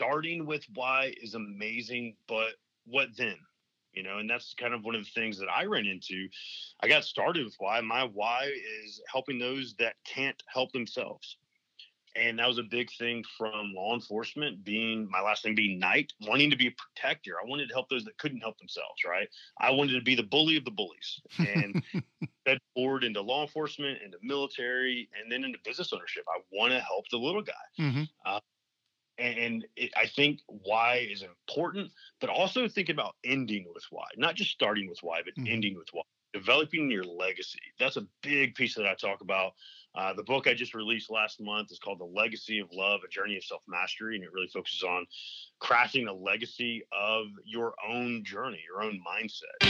starting with why is amazing, but what then? You know, and that's kind of one of the things that I ran into. I got started with why. My why is helping those that can't help themselves and that was a big thing from law enforcement being my last name being knight wanting to be a protector i wanted to help those that couldn't help themselves right i wanted to be the bully of the bullies and fed forward into law enforcement into military and then into business ownership i want to help the little guy mm-hmm. uh, and it, i think why is important but also thinking about ending with why not just starting with why but mm-hmm. ending with why developing your legacy that's a big piece that i talk about uh, the book I just released last month is called The Legacy of Love, A Journey of Self Mastery, and it really focuses on crafting a legacy of your own journey, your own mindset.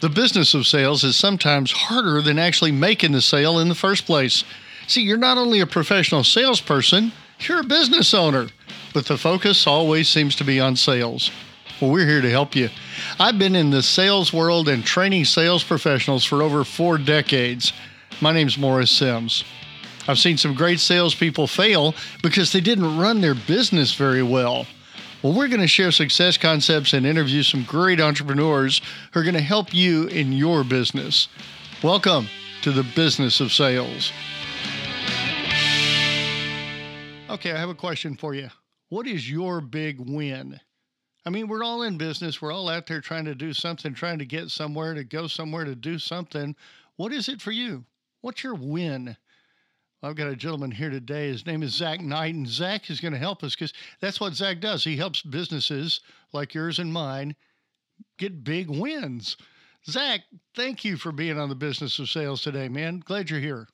The business of sales is sometimes harder than actually making the sale in the first place. See, you're not only a professional salesperson, you're a business owner, but the focus always seems to be on sales. Well, we're here to help you. I've been in the sales world and training sales professionals for over four decades. My name's Morris Sims. I've seen some great salespeople fail because they didn't run their business very well. Well, we're going to share success concepts and interview some great entrepreneurs who are going to help you in your business. Welcome to the business of sales. Okay, I have a question for you. What is your big win? I mean, we're all in business. We're all out there trying to do something, trying to get somewhere, to go somewhere, to do something. What is it for you? What's your win? I've got a gentleman here today. His name is Zach Knight, and Zach is going to help us because that's what Zach does. He helps businesses like yours and mine get big wins. Zach, thank you for being on the business of sales today, man. Glad you're here.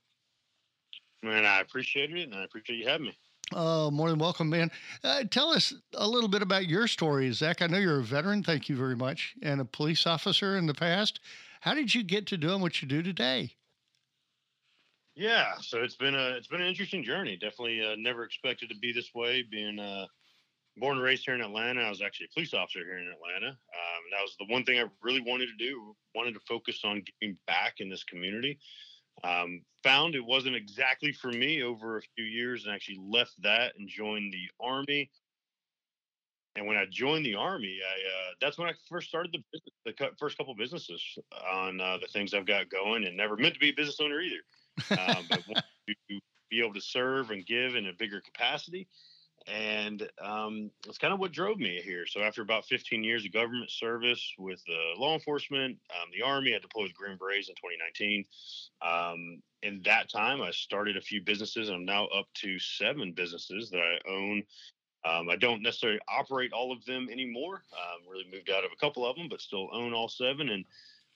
Man, I appreciate it, and I appreciate you having me. Oh, more than welcome, man. Uh, tell us a little bit about your story, Zach. I know you're a veteran, thank you very much, and a police officer in the past. How did you get to doing what you do today? Yeah, so it's been a it's been an interesting journey. Definitely uh, never expected to be this way. Being uh, born and raised here in Atlanta, I was actually a police officer here in Atlanta. Um, that was the one thing I really wanted to do. Wanted to focus on giving back in this community. Um, found it wasn't exactly for me over a few years and actually left that and joined the Army. And when I joined the Army, I uh, that's when I first started the business, the first couple businesses on uh, the things I've got going, and never meant to be a business owner either. Um, but to be able to serve and give in a bigger capacity and um, it's kind of what drove me here. So after about 15 years of government service with uh, law enforcement, um, the Army, I deployed with Green Berets in 2019. Um, in that time, I started a few businesses. I'm now up to seven businesses that I own. Um, I don't necessarily operate all of them anymore. Um, really moved out of a couple of them, but still own all seven. And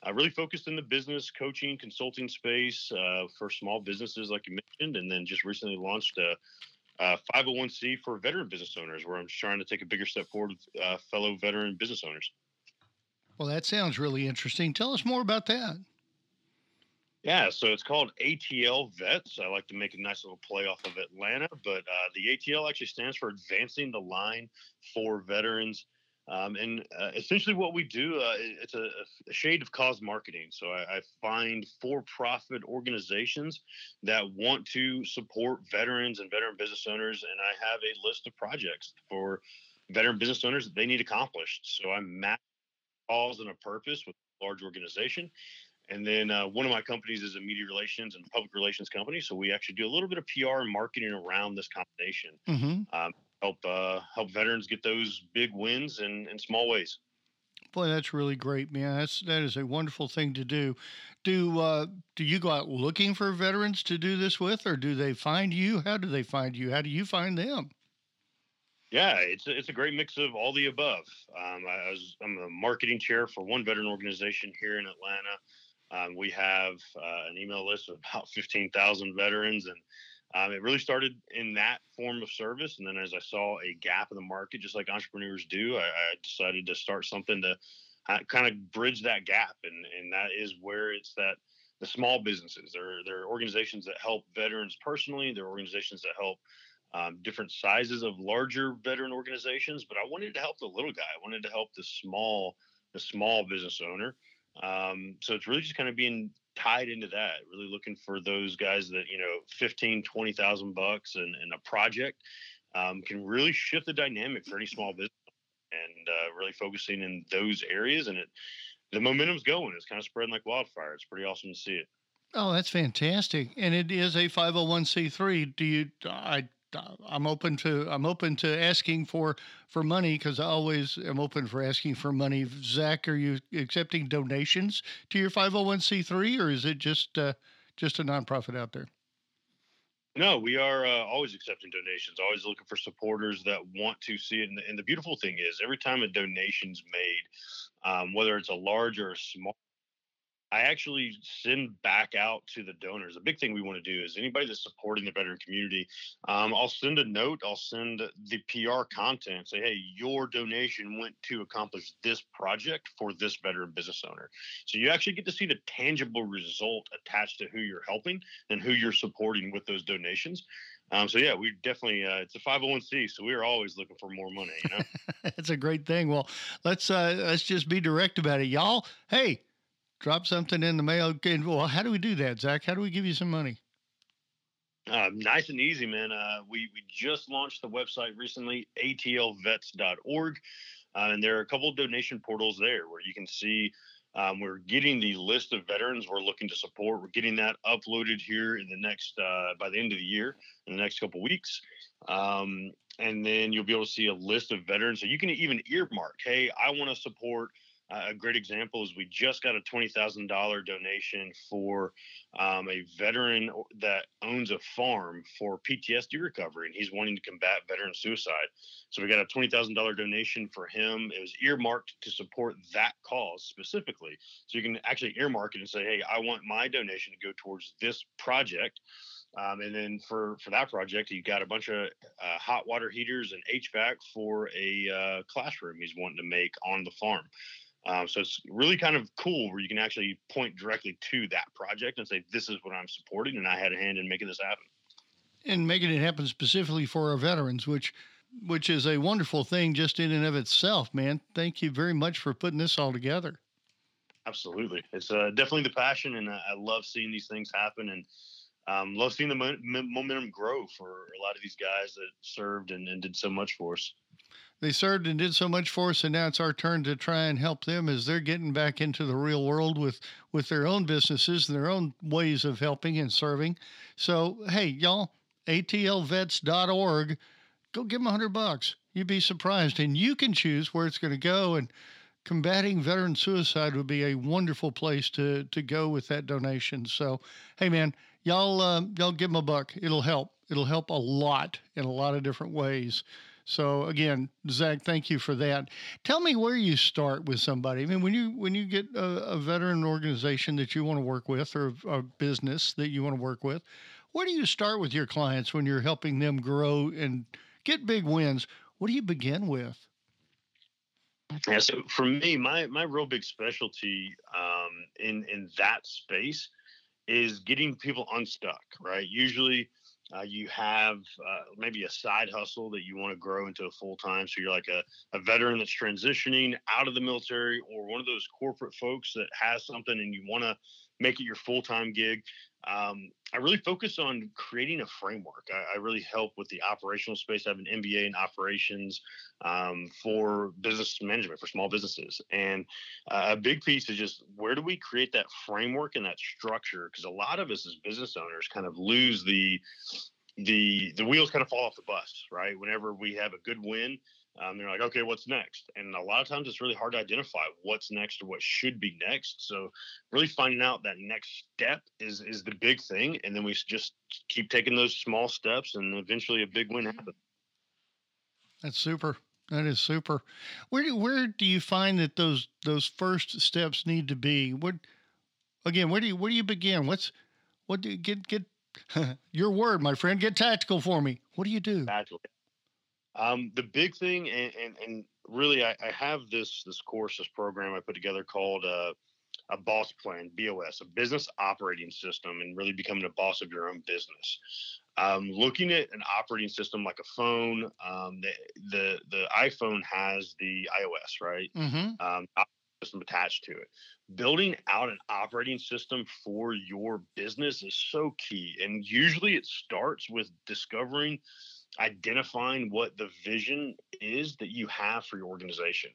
I really focused in the business coaching consulting space uh, for small businesses, like you mentioned, and then just recently launched a uh, 501c for veteran business owners, where I'm trying to take a bigger step forward with uh, fellow veteran business owners. Well, that sounds really interesting. Tell us more about that. Yeah, so it's called ATL Vets. I like to make a nice little play off of Atlanta, but uh, the ATL actually stands for Advancing the Line for Veterans um, and uh, essentially, what we do, uh, it's a, a, shade of cause marketing. So I, I find for-profit organizations that want to support veterans and veteran business owners, and I have a list of projects for veteran business owners that they need accomplished. So I map cause and a purpose with a large organization. And then uh, one of my companies is a media relations and public relations company. So we actually do a little bit of PR and marketing around this combination. Mm-hmm. Um, help uh, help veterans get those big wins in, in small ways. Boy, that's really great, man. That's that is a wonderful thing to do. Do uh, do you go out looking for veterans to do this with, or do they find you? How do they find you? How do you find them? Yeah, it's a, it's a great mix of all the above. Um, I was I'm a marketing chair for one veteran organization here in Atlanta. Um, we have uh, an email list of about 15,000 veterans, and um, it really started in that form of service. And then as I saw a gap in the market, just like entrepreneurs do, I, I decided to start something to uh, kind of bridge that gap. And, and that is where it's that the small businesses, there, there are organizations that help veterans personally, there are organizations that help um, different sizes of larger veteran organizations, but I wanted to help the little guy. I wanted to help the small, the small business owner. Um, so it's really just kind of being tied into that. Really looking for those guys that you know, 15, 20,000 bucks and, and a project um, can really shift the dynamic for any small business, and uh, really focusing in those areas. And it, the momentum's going. It's kind of spreading like wildfire. It's pretty awesome to see it. Oh, that's fantastic! And it is a 501c3 Do you? I I'm open to I'm open to asking for for money because I always am open for asking for money. Zach, are you accepting donations to your 501c3, or is it just uh, just a nonprofit out there? No, we are uh, always accepting donations. Always looking for supporters that want to see it. And the, and the beautiful thing is, every time a donation's made, um, whether it's a large or a small I actually send back out to the donors. A big thing we want to do is anybody that's supporting the veteran community, um, I'll send a note, I'll send the PR content, say, hey, your donation went to accomplish this project for this veteran business owner. So you actually get to see the tangible result attached to who you're helping and who you're supporting with those donations. Um, so yeah, we definitely uh, it's a 501c, so we are always looking for more money. You know, a great thing. Well, let's uh, let's just be direct about it, y'all. Hey, drop something in the mail. Well, how do we do that, Zach? How do we give you some money? Uh, nice and easy, man. Uh, we we just launched the website recently, atlvets.org, uh, and there are a couple of donation portals there where you can see. Um, we're getting the list of veterans we're looking to support. We're getting that uploaded here in the next uh, by the end of the year, in the next couple weeks. Um, and then you'll be able to see a list of veterans. So you can even earmark, hey, I want to support uh, a great example is we just got a $20,000 donation for um, a veteran that owns a farm for PTSD recovery, and he's wanting to combat veteran suicide. So we got a $20,000 donation for him. It was earmarked to support that cause specifically. So you can actually earmark it and say, hey, I want my donation to go towards this project. Um, and then for for that project, you got a bunch of uh, hot water heaters and HVAC for a uh, classroom he's wanting to make on the farm. Um, so it's really kind of cool where you can actually point directly to that project and say, "This is what I'm supporting," and I had a hand in making this happen. And making it happen specifically for our veterans, which which is a wonderful thing just in and of itself, man. Thank you very much for putting this all together. Absolutely, it's uh, definitely the passion, and I love seeing these things happen, and um, love seeing the mo- momentum grow for a lot of these guys that served and, and did so much for us they served and did so much for us, and now it's our turn to try and help them as they're getting back into the real world with with their own businesses and their own ways of helping and serving. So, hey, y'all, atlvets.org, go give them a hundred bucks. You'd be surprised, and you can choose where it's going to go. And combating veteran suicide would be a wonderful place to to go with that donation. So, hey, man, y'all, uh, y'all give them a buck. It'll help. It'll help a lot in a lot of different ways. So again, Zach, thank you for that. Tell me where you start with somebody. I mean, when you when you get a, a veteran organization that you want to work with or a business that you want to work with, where do you start with your clients when you're helping them grow and get big wins? What do you begin with? Yeah, so for me, my my real big specialty um, in in that space is getting people unstuck. Right, usually uh, you have uh, maybe a side hustle that you want to grow into a full time. So you're like a, a veteran that's transitioning out of the military or one of those corporate folks that has something and you want to make it your full time gig. Um, I really focus on creating a framework. I, I, really help with the operational space. I have an MBA in operations um, for business management for small businesses, and uh, a big piece is just where do we create that framework and that structure? Because a lot of us as business owners kind of lose the the the wheels kind of fall off the bus, right? Whenever we have a good win, um, they're like, okay, what's next? And a lot of times it's really hard to identify what's next or what should be next. So really finding out that next step is is the big thing, and then we just keep taking those small steps, and eventually a big win happens. That's super. That is super. Where do where do you find that those those first steps need to be? What again? Where do you where do you begin? What's what do you get get your word, my friend? Get tactical for me. What do you do? Tactical. Um, the big thing, and, and, and really, I, I, have this this course, this program I put together called uh, a Boss Plan, BOS, a business operating system, and really becoming a boss of your own business. Um, looking at an operating system like a phone, um, the, the the iPhone has the iOS, right? Mm-hmm. Um, system attached to it. Building out an operating system for your business is so key. And usually it starts with discovering, identifying what the vision is that you have for your organization.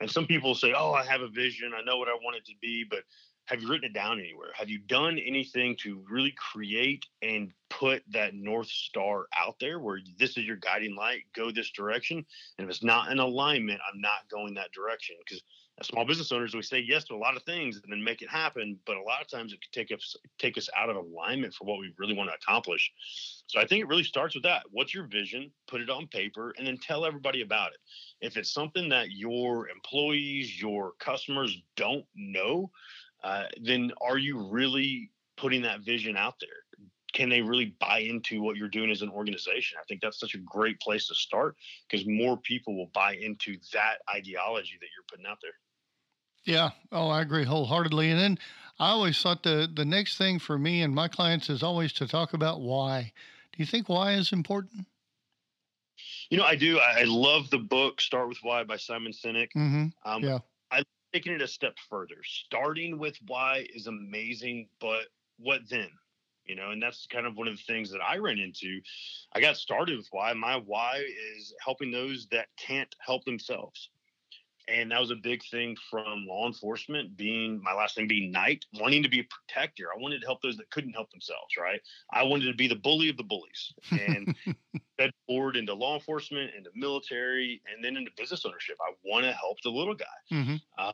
And some people say, Oh, I have a vision. I know what I want it to be, but have you written it down anywhere? Have you done anything to really create and put that North Star out there where this is your guiding light, go this direction? And if it's not in alignment, I'm not going that direction. Because as small business owners, we say yes to a lot of things and then make it happen. But a lot of times it can take us take us out of alignment for what we really want to accomplish. So I think it really starts with that. What's your vision? Put it on paper and then tell everybody about it. If it's something that your employees, your customers don't know, uh, then are you really putting that vision out there? Can they really buy into what you're doing as an organization? I think that's such a great place to start because more people will buy into that ideology that you're putting out there. Yeah. Oh, I agree wholeheartedly. And then I always thought the the next thing for me and my clients is always to talk about why. Do you think why is important? You know, I do. I love the book "Start with Why" by Simon Sinek. Mm-hmm. Um, yeah taking it a step further. Starting with why is amazing, but what then? You know, and that's kind of one of the things that I ran into. I got started with why. My why is helping those that can't help themselves and that was a big thing from law enforcement being my last name being knight wanting to be a protector. I wanted to help those that couldn't help themselves right? I wanted to be the bully of the bullies and fed forward into law enforcement into military and then into business ownership. I want to help the little guy. Mm-hmm. uh,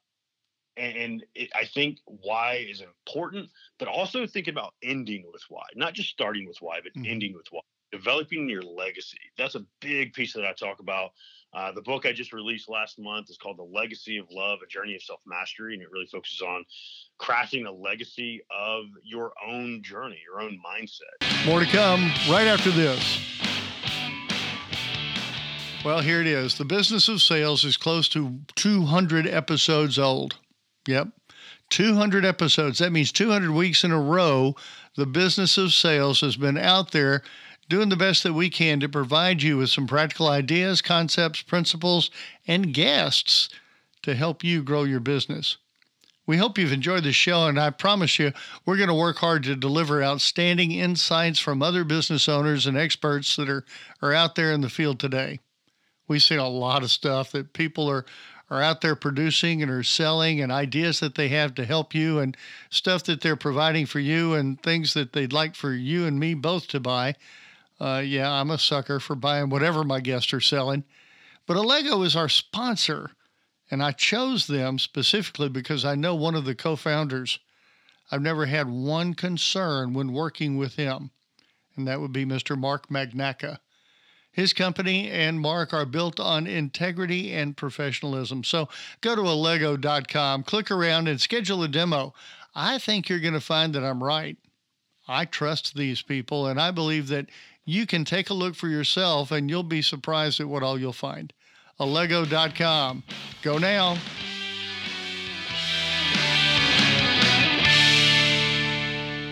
and it, i think why is important but also thinking about ending with why not just starting with why but mm-hmm. ending with why developing your legacy. That's a big piece that i talk about uh, the book I just released last month is called The Legacy of Love, A Journey of Self Mastery, and it really focuses on crafting a legacy of your own journey, your own mindset. More to come right after this. Well, here it is. The business of sales is close to 200 episodes old. Yep. 200 episodes. That means 200 weeks in a row, the business of sales has been out there doing the best that we can to provide you with some practical ideas, concepts, principles, and guests to help you grow your business. We hope you've enjoyed the show, and I promise you, we're going to work hard to deliver outstanding insights from other business owners and experts that are, are out there in the field today. We see a lot of stuff that people are, are out there producing and are selling, and ideas that they have to help you, and stuff that they're providing for you, and things that they'd like for you and me both to buy. Uh, yeah, I'm a sucker for buying whatever my guests are selling. But Allego is our sponsor, and I chose them specifically because I know one of the co founders. I've never had one concern when working with him, and that would be Mr. Mark Magnacca. His company and Mark are built on integrity and professionalism. So go to allego.com, click around, and schedule a demo. I think you're going to find that I'm right. I trust these people, and I believe that you can take a look for yourself and you'll be surprised at what all you'll find. Allego.com. Go now.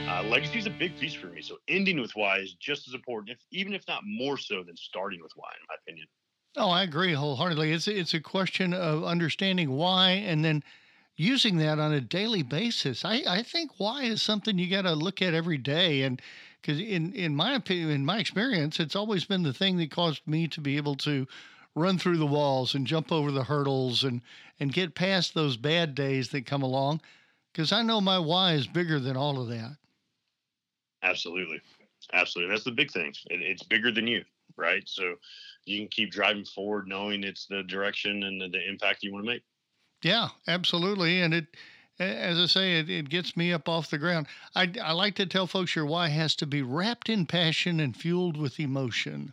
Uh, legacy is a big piece for me. So ending with why is just as important, if, even if not more so than starting with why, in my opinion. Oh, I agree wholeheartedly. It's it's a question of understanding why and then using that on a daily basis. I, I think why is something you got to look at every day. And because in in my opinion, in my experience, it's always been the thing that caused me to be able to run through the walls and jump over the hurdles and and get past those bad days that come along. Because I know my why is bigger than all of that. Absolutely, absolutely. That's the big thing. It, it's bigger than you, right? So you can keep driving forward, knowing it's the direction and the, the impact you want to make. Yeah, absolutely. And it as I say, it, it gets me up off the ground. I, I like to tell folks your why has to be wrapped in passion and fueled with emotion.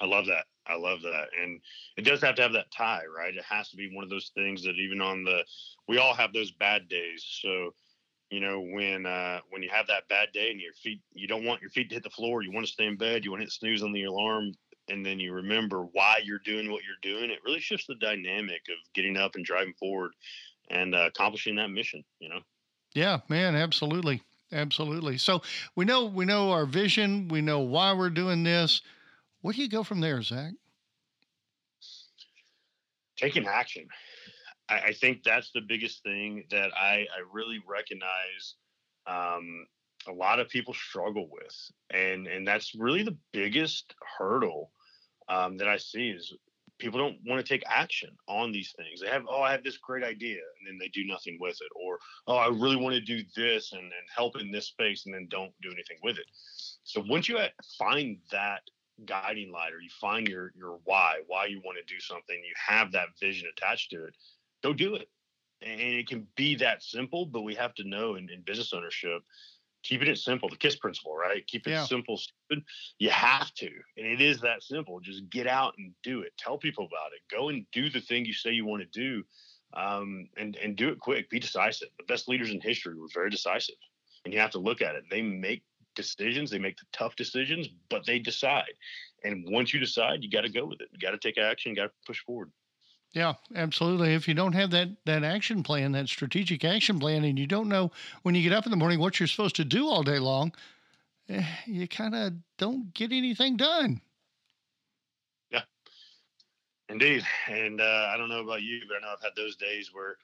I love that. I love that. And it does have to have that tie, right? It has to be one of those things that even on the, we all have those bad days. So, you know, when, uh, when you have that bad day and your feet, you don't want your feet to hit the floor, you want to stay in bed, you want to hit snooze on the alarm, and then you remember why you're doing what you're doing, it really shifts the dynamic of getting up and driving forward and uh, accomplishing that mission. You know. Yeah, man, absolutely, absolutely. So we know we know our vision. We know why we're doing this. Where do you go from there, Zach? Taking action. I, I think that's the biggest thing that I, I really recognize um, a lot of people struggle with, and and that's really the biggest hurdle um, that I see is people don't want to take action on these things. They have, oh, I have this great idea, and then they do nothing with it, or oh, I really want to do this and, and help in this space, and then don't do anything with it. So once you find that guiding light, or you find your your why, why you want to do something, you have that vision attached to it, go do it. And it can be that simple, but we have to know in, in business ownership keeping it simple, the KISS principle, right? Keep it yeah. simple, stupid. You have to. And it is that simple. Just get out and do it. Tell people about it. Go and do the thing you say you want to do. Um, and, and do it quick. Be decisive. The best leaders in history were very decisive. And you have to look at it. They make decisions, they make the tough decisions, but they decide. And once you decide, you got to go with it. You got to take action, you got to push forward. Yeah, absolutely. If you don't have that that action plan, that strategic action plan, and you don't know when you get up in the morning what you're supposed to do all day long, eh, you kind of don't get anything done. Yeah, indeed. And uh, I don't know about you, but I know I've had those days where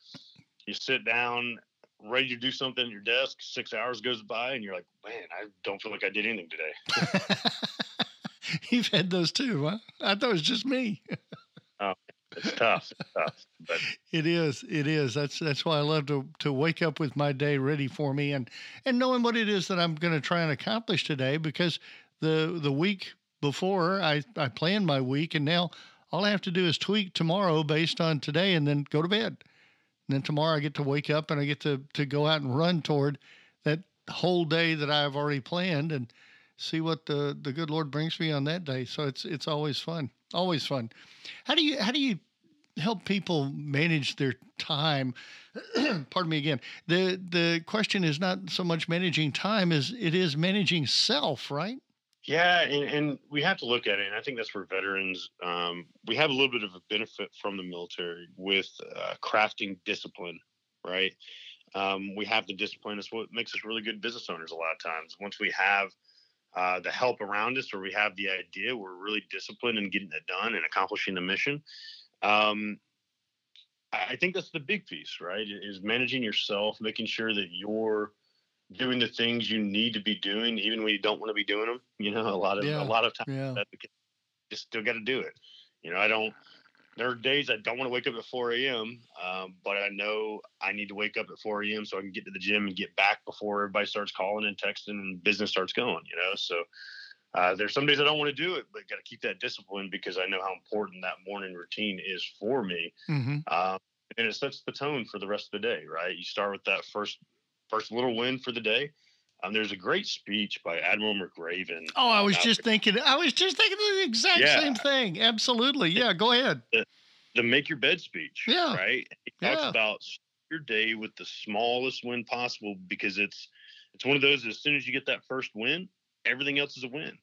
you sit down ready to do something at your desk, six hours goes by, and you're like, man, I don't feel like I did anything today. You've had those too, huh? I thought it was just me. it's tough. It's tough. But it is. It is. That's that's why I love to to wake up with my day ready for me and and knowing what it is that I'm going to try and accomplish today because the the week before I I planned my week and now all I have to do is tweak tomorrow based on today and then go to bed. And then tomorrow I get to wake up and I get to to go out and run toward that whole day that I've already planned and see what the the good Lord brings me on that day. So it's it's always fun. Always fun. How do you how do you help people manage their time? Pardon me again. The the question is not so much managing time as it is managing self, right? Yeah, and, and we have to look at it, and I think that's where veterans um, we have a little bit of a benefit from the military with uh, crafting discipline, right? Um, we have the discipline. It's what makes us really good business owners a lot of times. Once we have uh, the help around us or we have the idea we're really disciplined in getting it done and accomplishing the mission um, i think that's the big piece right is managing yourself making sure that you're doing the things you need to be doing even when you don't want to be doing them you know a lot of yeah. a lot of times yeah. you still got to do it you know i don't there are days I don't want to wake up at 4 a.m., um, but I know I need to wake up at 4 a.m. so I can get to the gym and get back before everybody starts calling and texting and business starts going, you know? So uh, there's some days I don't want to do it, but got to keep that discipline because I know how important that morning routine is for me. Mm-hmm. Um, and it sets the tone for the rest of the day, right? You start with that first first little win for the day. Um, there's a great speech by Admiral McRaven. Oh, I was just thinking. I was just thinking the exact yeah. same thing. Absolutely. Yeah. Go ahead. The, the make your bed speech. Yeah. Right. He talks yeah. about your day with the smallest win possible because it's it's one of those. As soon as you get that first win, everything else is a win.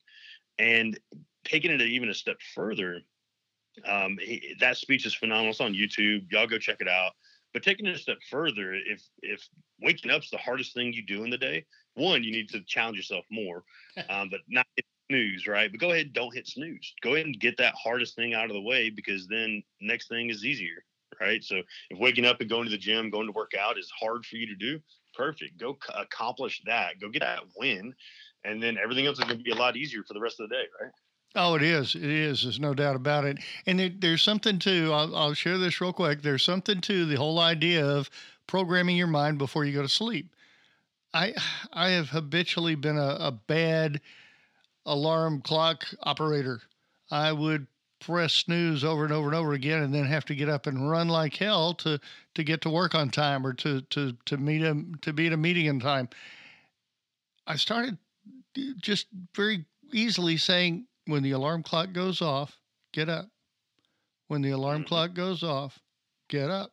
And taking it even a step further, um, he, that speech is phenomenal. It's on YouTube. Y'all go check it out. But taking it a step further, if if waking up's the hardest thing you do in the day, one, you need to challenge yourself more, um, but not hit snooze, right? But go ahead, don't hit snooze. Go ahead and get that hardest thing out of the way because then next thing is easier, right? So if waking up and going to the gym, going to work out is hard for you to do, perfect. Go c- accomplish that. Go get that win, and then everything else is going to be a lot easier for the rest of the day, right? Oh, it is. It is. There's no doubt about it. And it, there's something to, I'll, I'll share this real quick. There's something to the whole idea of programming your mind before you go to sleep. I I have habitually been a, a bad alarm clock operator. I would press snooze over and over and over again and then have to get up and run like hell to to get to work on time or to to to meet a to be at a meeting in time. I started just very easily saying when the alarm clock goes off, get up. When the alarm mm-hmm. clock goes off, get up.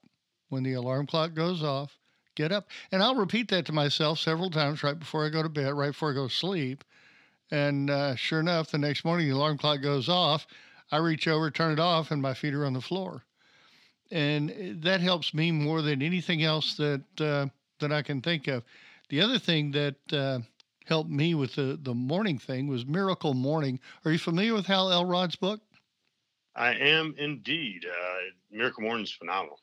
When the alarm clock goes off, get up. And I'll repeat that to myself several times right before I go to bed, right before I go to sleep. And uh, sure enough, the next morning, the alarm clock goes off. I reach over, turn it off, and my feet are on the floor. And eh, that helps me more than anything else that uh, that I can think of. The other thing that uh, helped me with the, the morning thing was Miracle Morning. Are you familiar with Hal Elrod's book? I am indeed. Uh, Miracle Morning is phenomenal.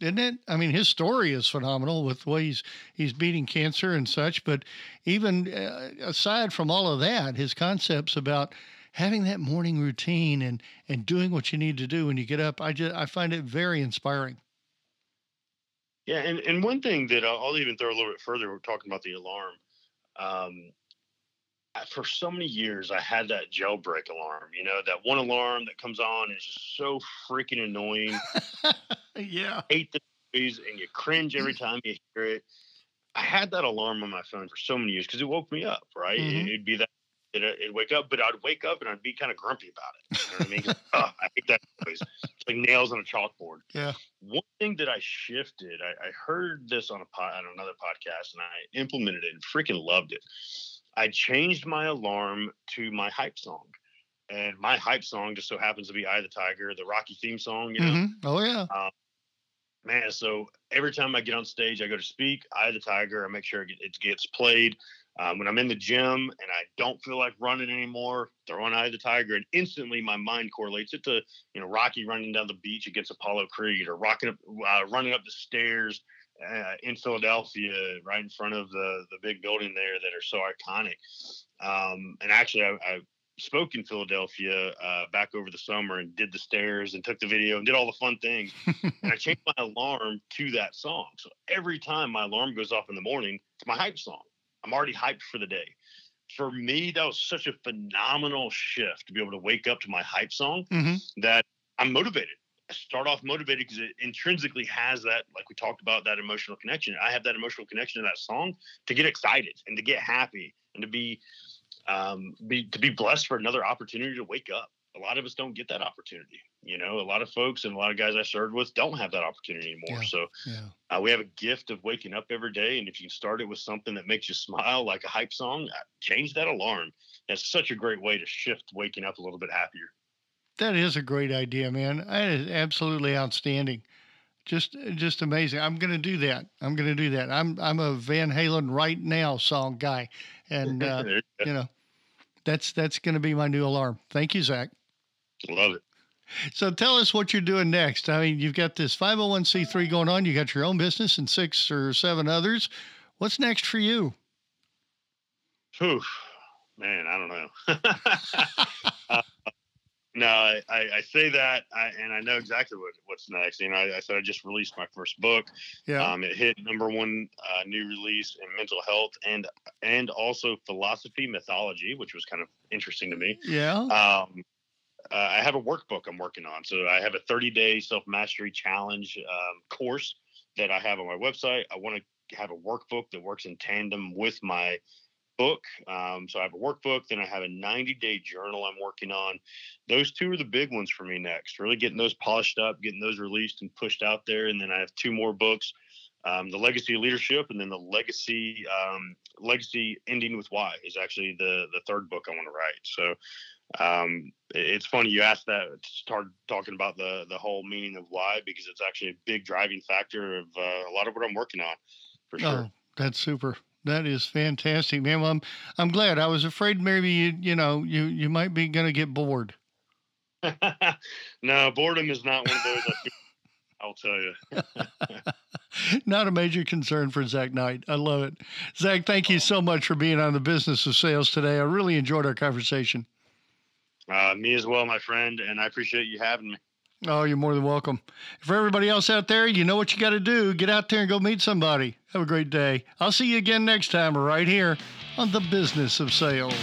Isn't it? I mean, his story is phenomenal with the way he's he's beating cancer and such. But even uh, aside from all of that, his concepts about having that morning routine and and doing what you need to do when you get up, I just I find it very inspiring. Yeah, and, and one thing that I'll, I'll even throw a little bit further, we're talking about the alarm. Um, for so many years, I had that jailbreak alarm. You know, that one alarm that comes on is just so freaking annoying. yeah, I hate the noise, and you cringe every time you hear it. I had that alarm on my phone for so many years because it woke me up. Right, mm-hmm. it'd be that it'd wake up, but I'd wake up and I'd be kind of grumpy about it. You know what I mean? oh, I hate that noise. It's like nails on a chalkboard. Yeah. One thing that I shifted, I, I heard this on a pod, on another podcast, and I implemented it and freaking loved it. I changed my alarm to my hype song. And my hype song just so happens to be "Eye of the Tiger," the Rocky theme song. You know? Mm-hmm. Oh yeah. Um, man, so every time I get on stage, I go to speak "Eye of the Tiger." I make sure it gets played. Um, when I'm in the gym and I don't feel like running anymore, throw on Eye of the Tiger, and instantly my mind correlates it to you know Rocky running down the beach against Apollo Creed, or rocking up, uh, running up the stairs uh, in Philadelphia, right in front of the the big building there that are so iconic. Um, and actually, I, I, spoke in Philadelphia uh, back over the summer and did the stairs and took the video and did all the fun things. and I changed my alarm to that song. So every time my alarm goes off in the morning, it's my hype song. I'm already hyped for the day. For me, that was such a phenomenal shift to be able to wake up to my hype song mm-hmm. that I'm motivated. Start off motivated because it intrinsically has that, like we talked about, that emotional connection. I have that emotional connection to that song to get excited and to get happy and to be, um, be to be blessed for another opportunity to wake up. A lot of us don't get that opportunity. You know, a lot of folks and a lot of guys I served with don't have that opportunity anymore. Yeah, so yeah. Uh, we have a gift of waking up every day. And if you can start it with something that makes you smile, like a hype song, uh, change that alarm. That's such a great way to shift waking up a little bit happier. That is a great idea, man. That is absolutely outstanding. Just, just amazing. I'm going to do that. I'm going to do that. I'm, I'm a Van Halen right now song guy, and uh, you know, that's that's going to be my new alarm. Thank you, Zach. Love it. So tell us what you're doing next. I mean, you've got this 501c3 going on. You got your own business and six or seven others. What's next for you? Whew, man, I don't know. uh, no, I, I, say that, I, and I know exactly what, what's next. You know, I, I said I just released my first book. Yeah. Um, it hit number one uh, new release in mental health and and also philosophy mythology, which was kind of interesting to me. Yeah. Um, uh, I have a workbook I'm working on. So I have a 30 day self mastery challenge um, course that I have on my website. I want to have a workbook that works in tandem with my book. Um, so I have a workbook, then I have a 90 day journal I'm working on. Those two are the big ones for me next. Really getting those polished up, getting those released and pushed out there. And then I have two more books. Um, the legacy of leadership and then the legacy um, legacy ending with why is actually the the third book i want to write so um, it's funny you asked that to start talking about the the whole meaning of why because it's actually a big driving factor of uh, a lot of what I'm working on for sure. Oh, that's super. That is fantastic, man. Well, I'm I'm glad. I was afraid maybe you you know you you might be going to get bored. no, boredom is not one of those. I'll tell you. Not a major concern for Zach Knight. I love it. Zach, thank you so much for being on the business of sales today. I really enjoyed our conversation. Uh, me as well, my friend, and I appreciate you having me. Oh, you're more than welcome. For everybody else out there, you know what you got to do. Get out there and go meet somebody. Have a great day. I'll see you again next time right here on The Business of Sales.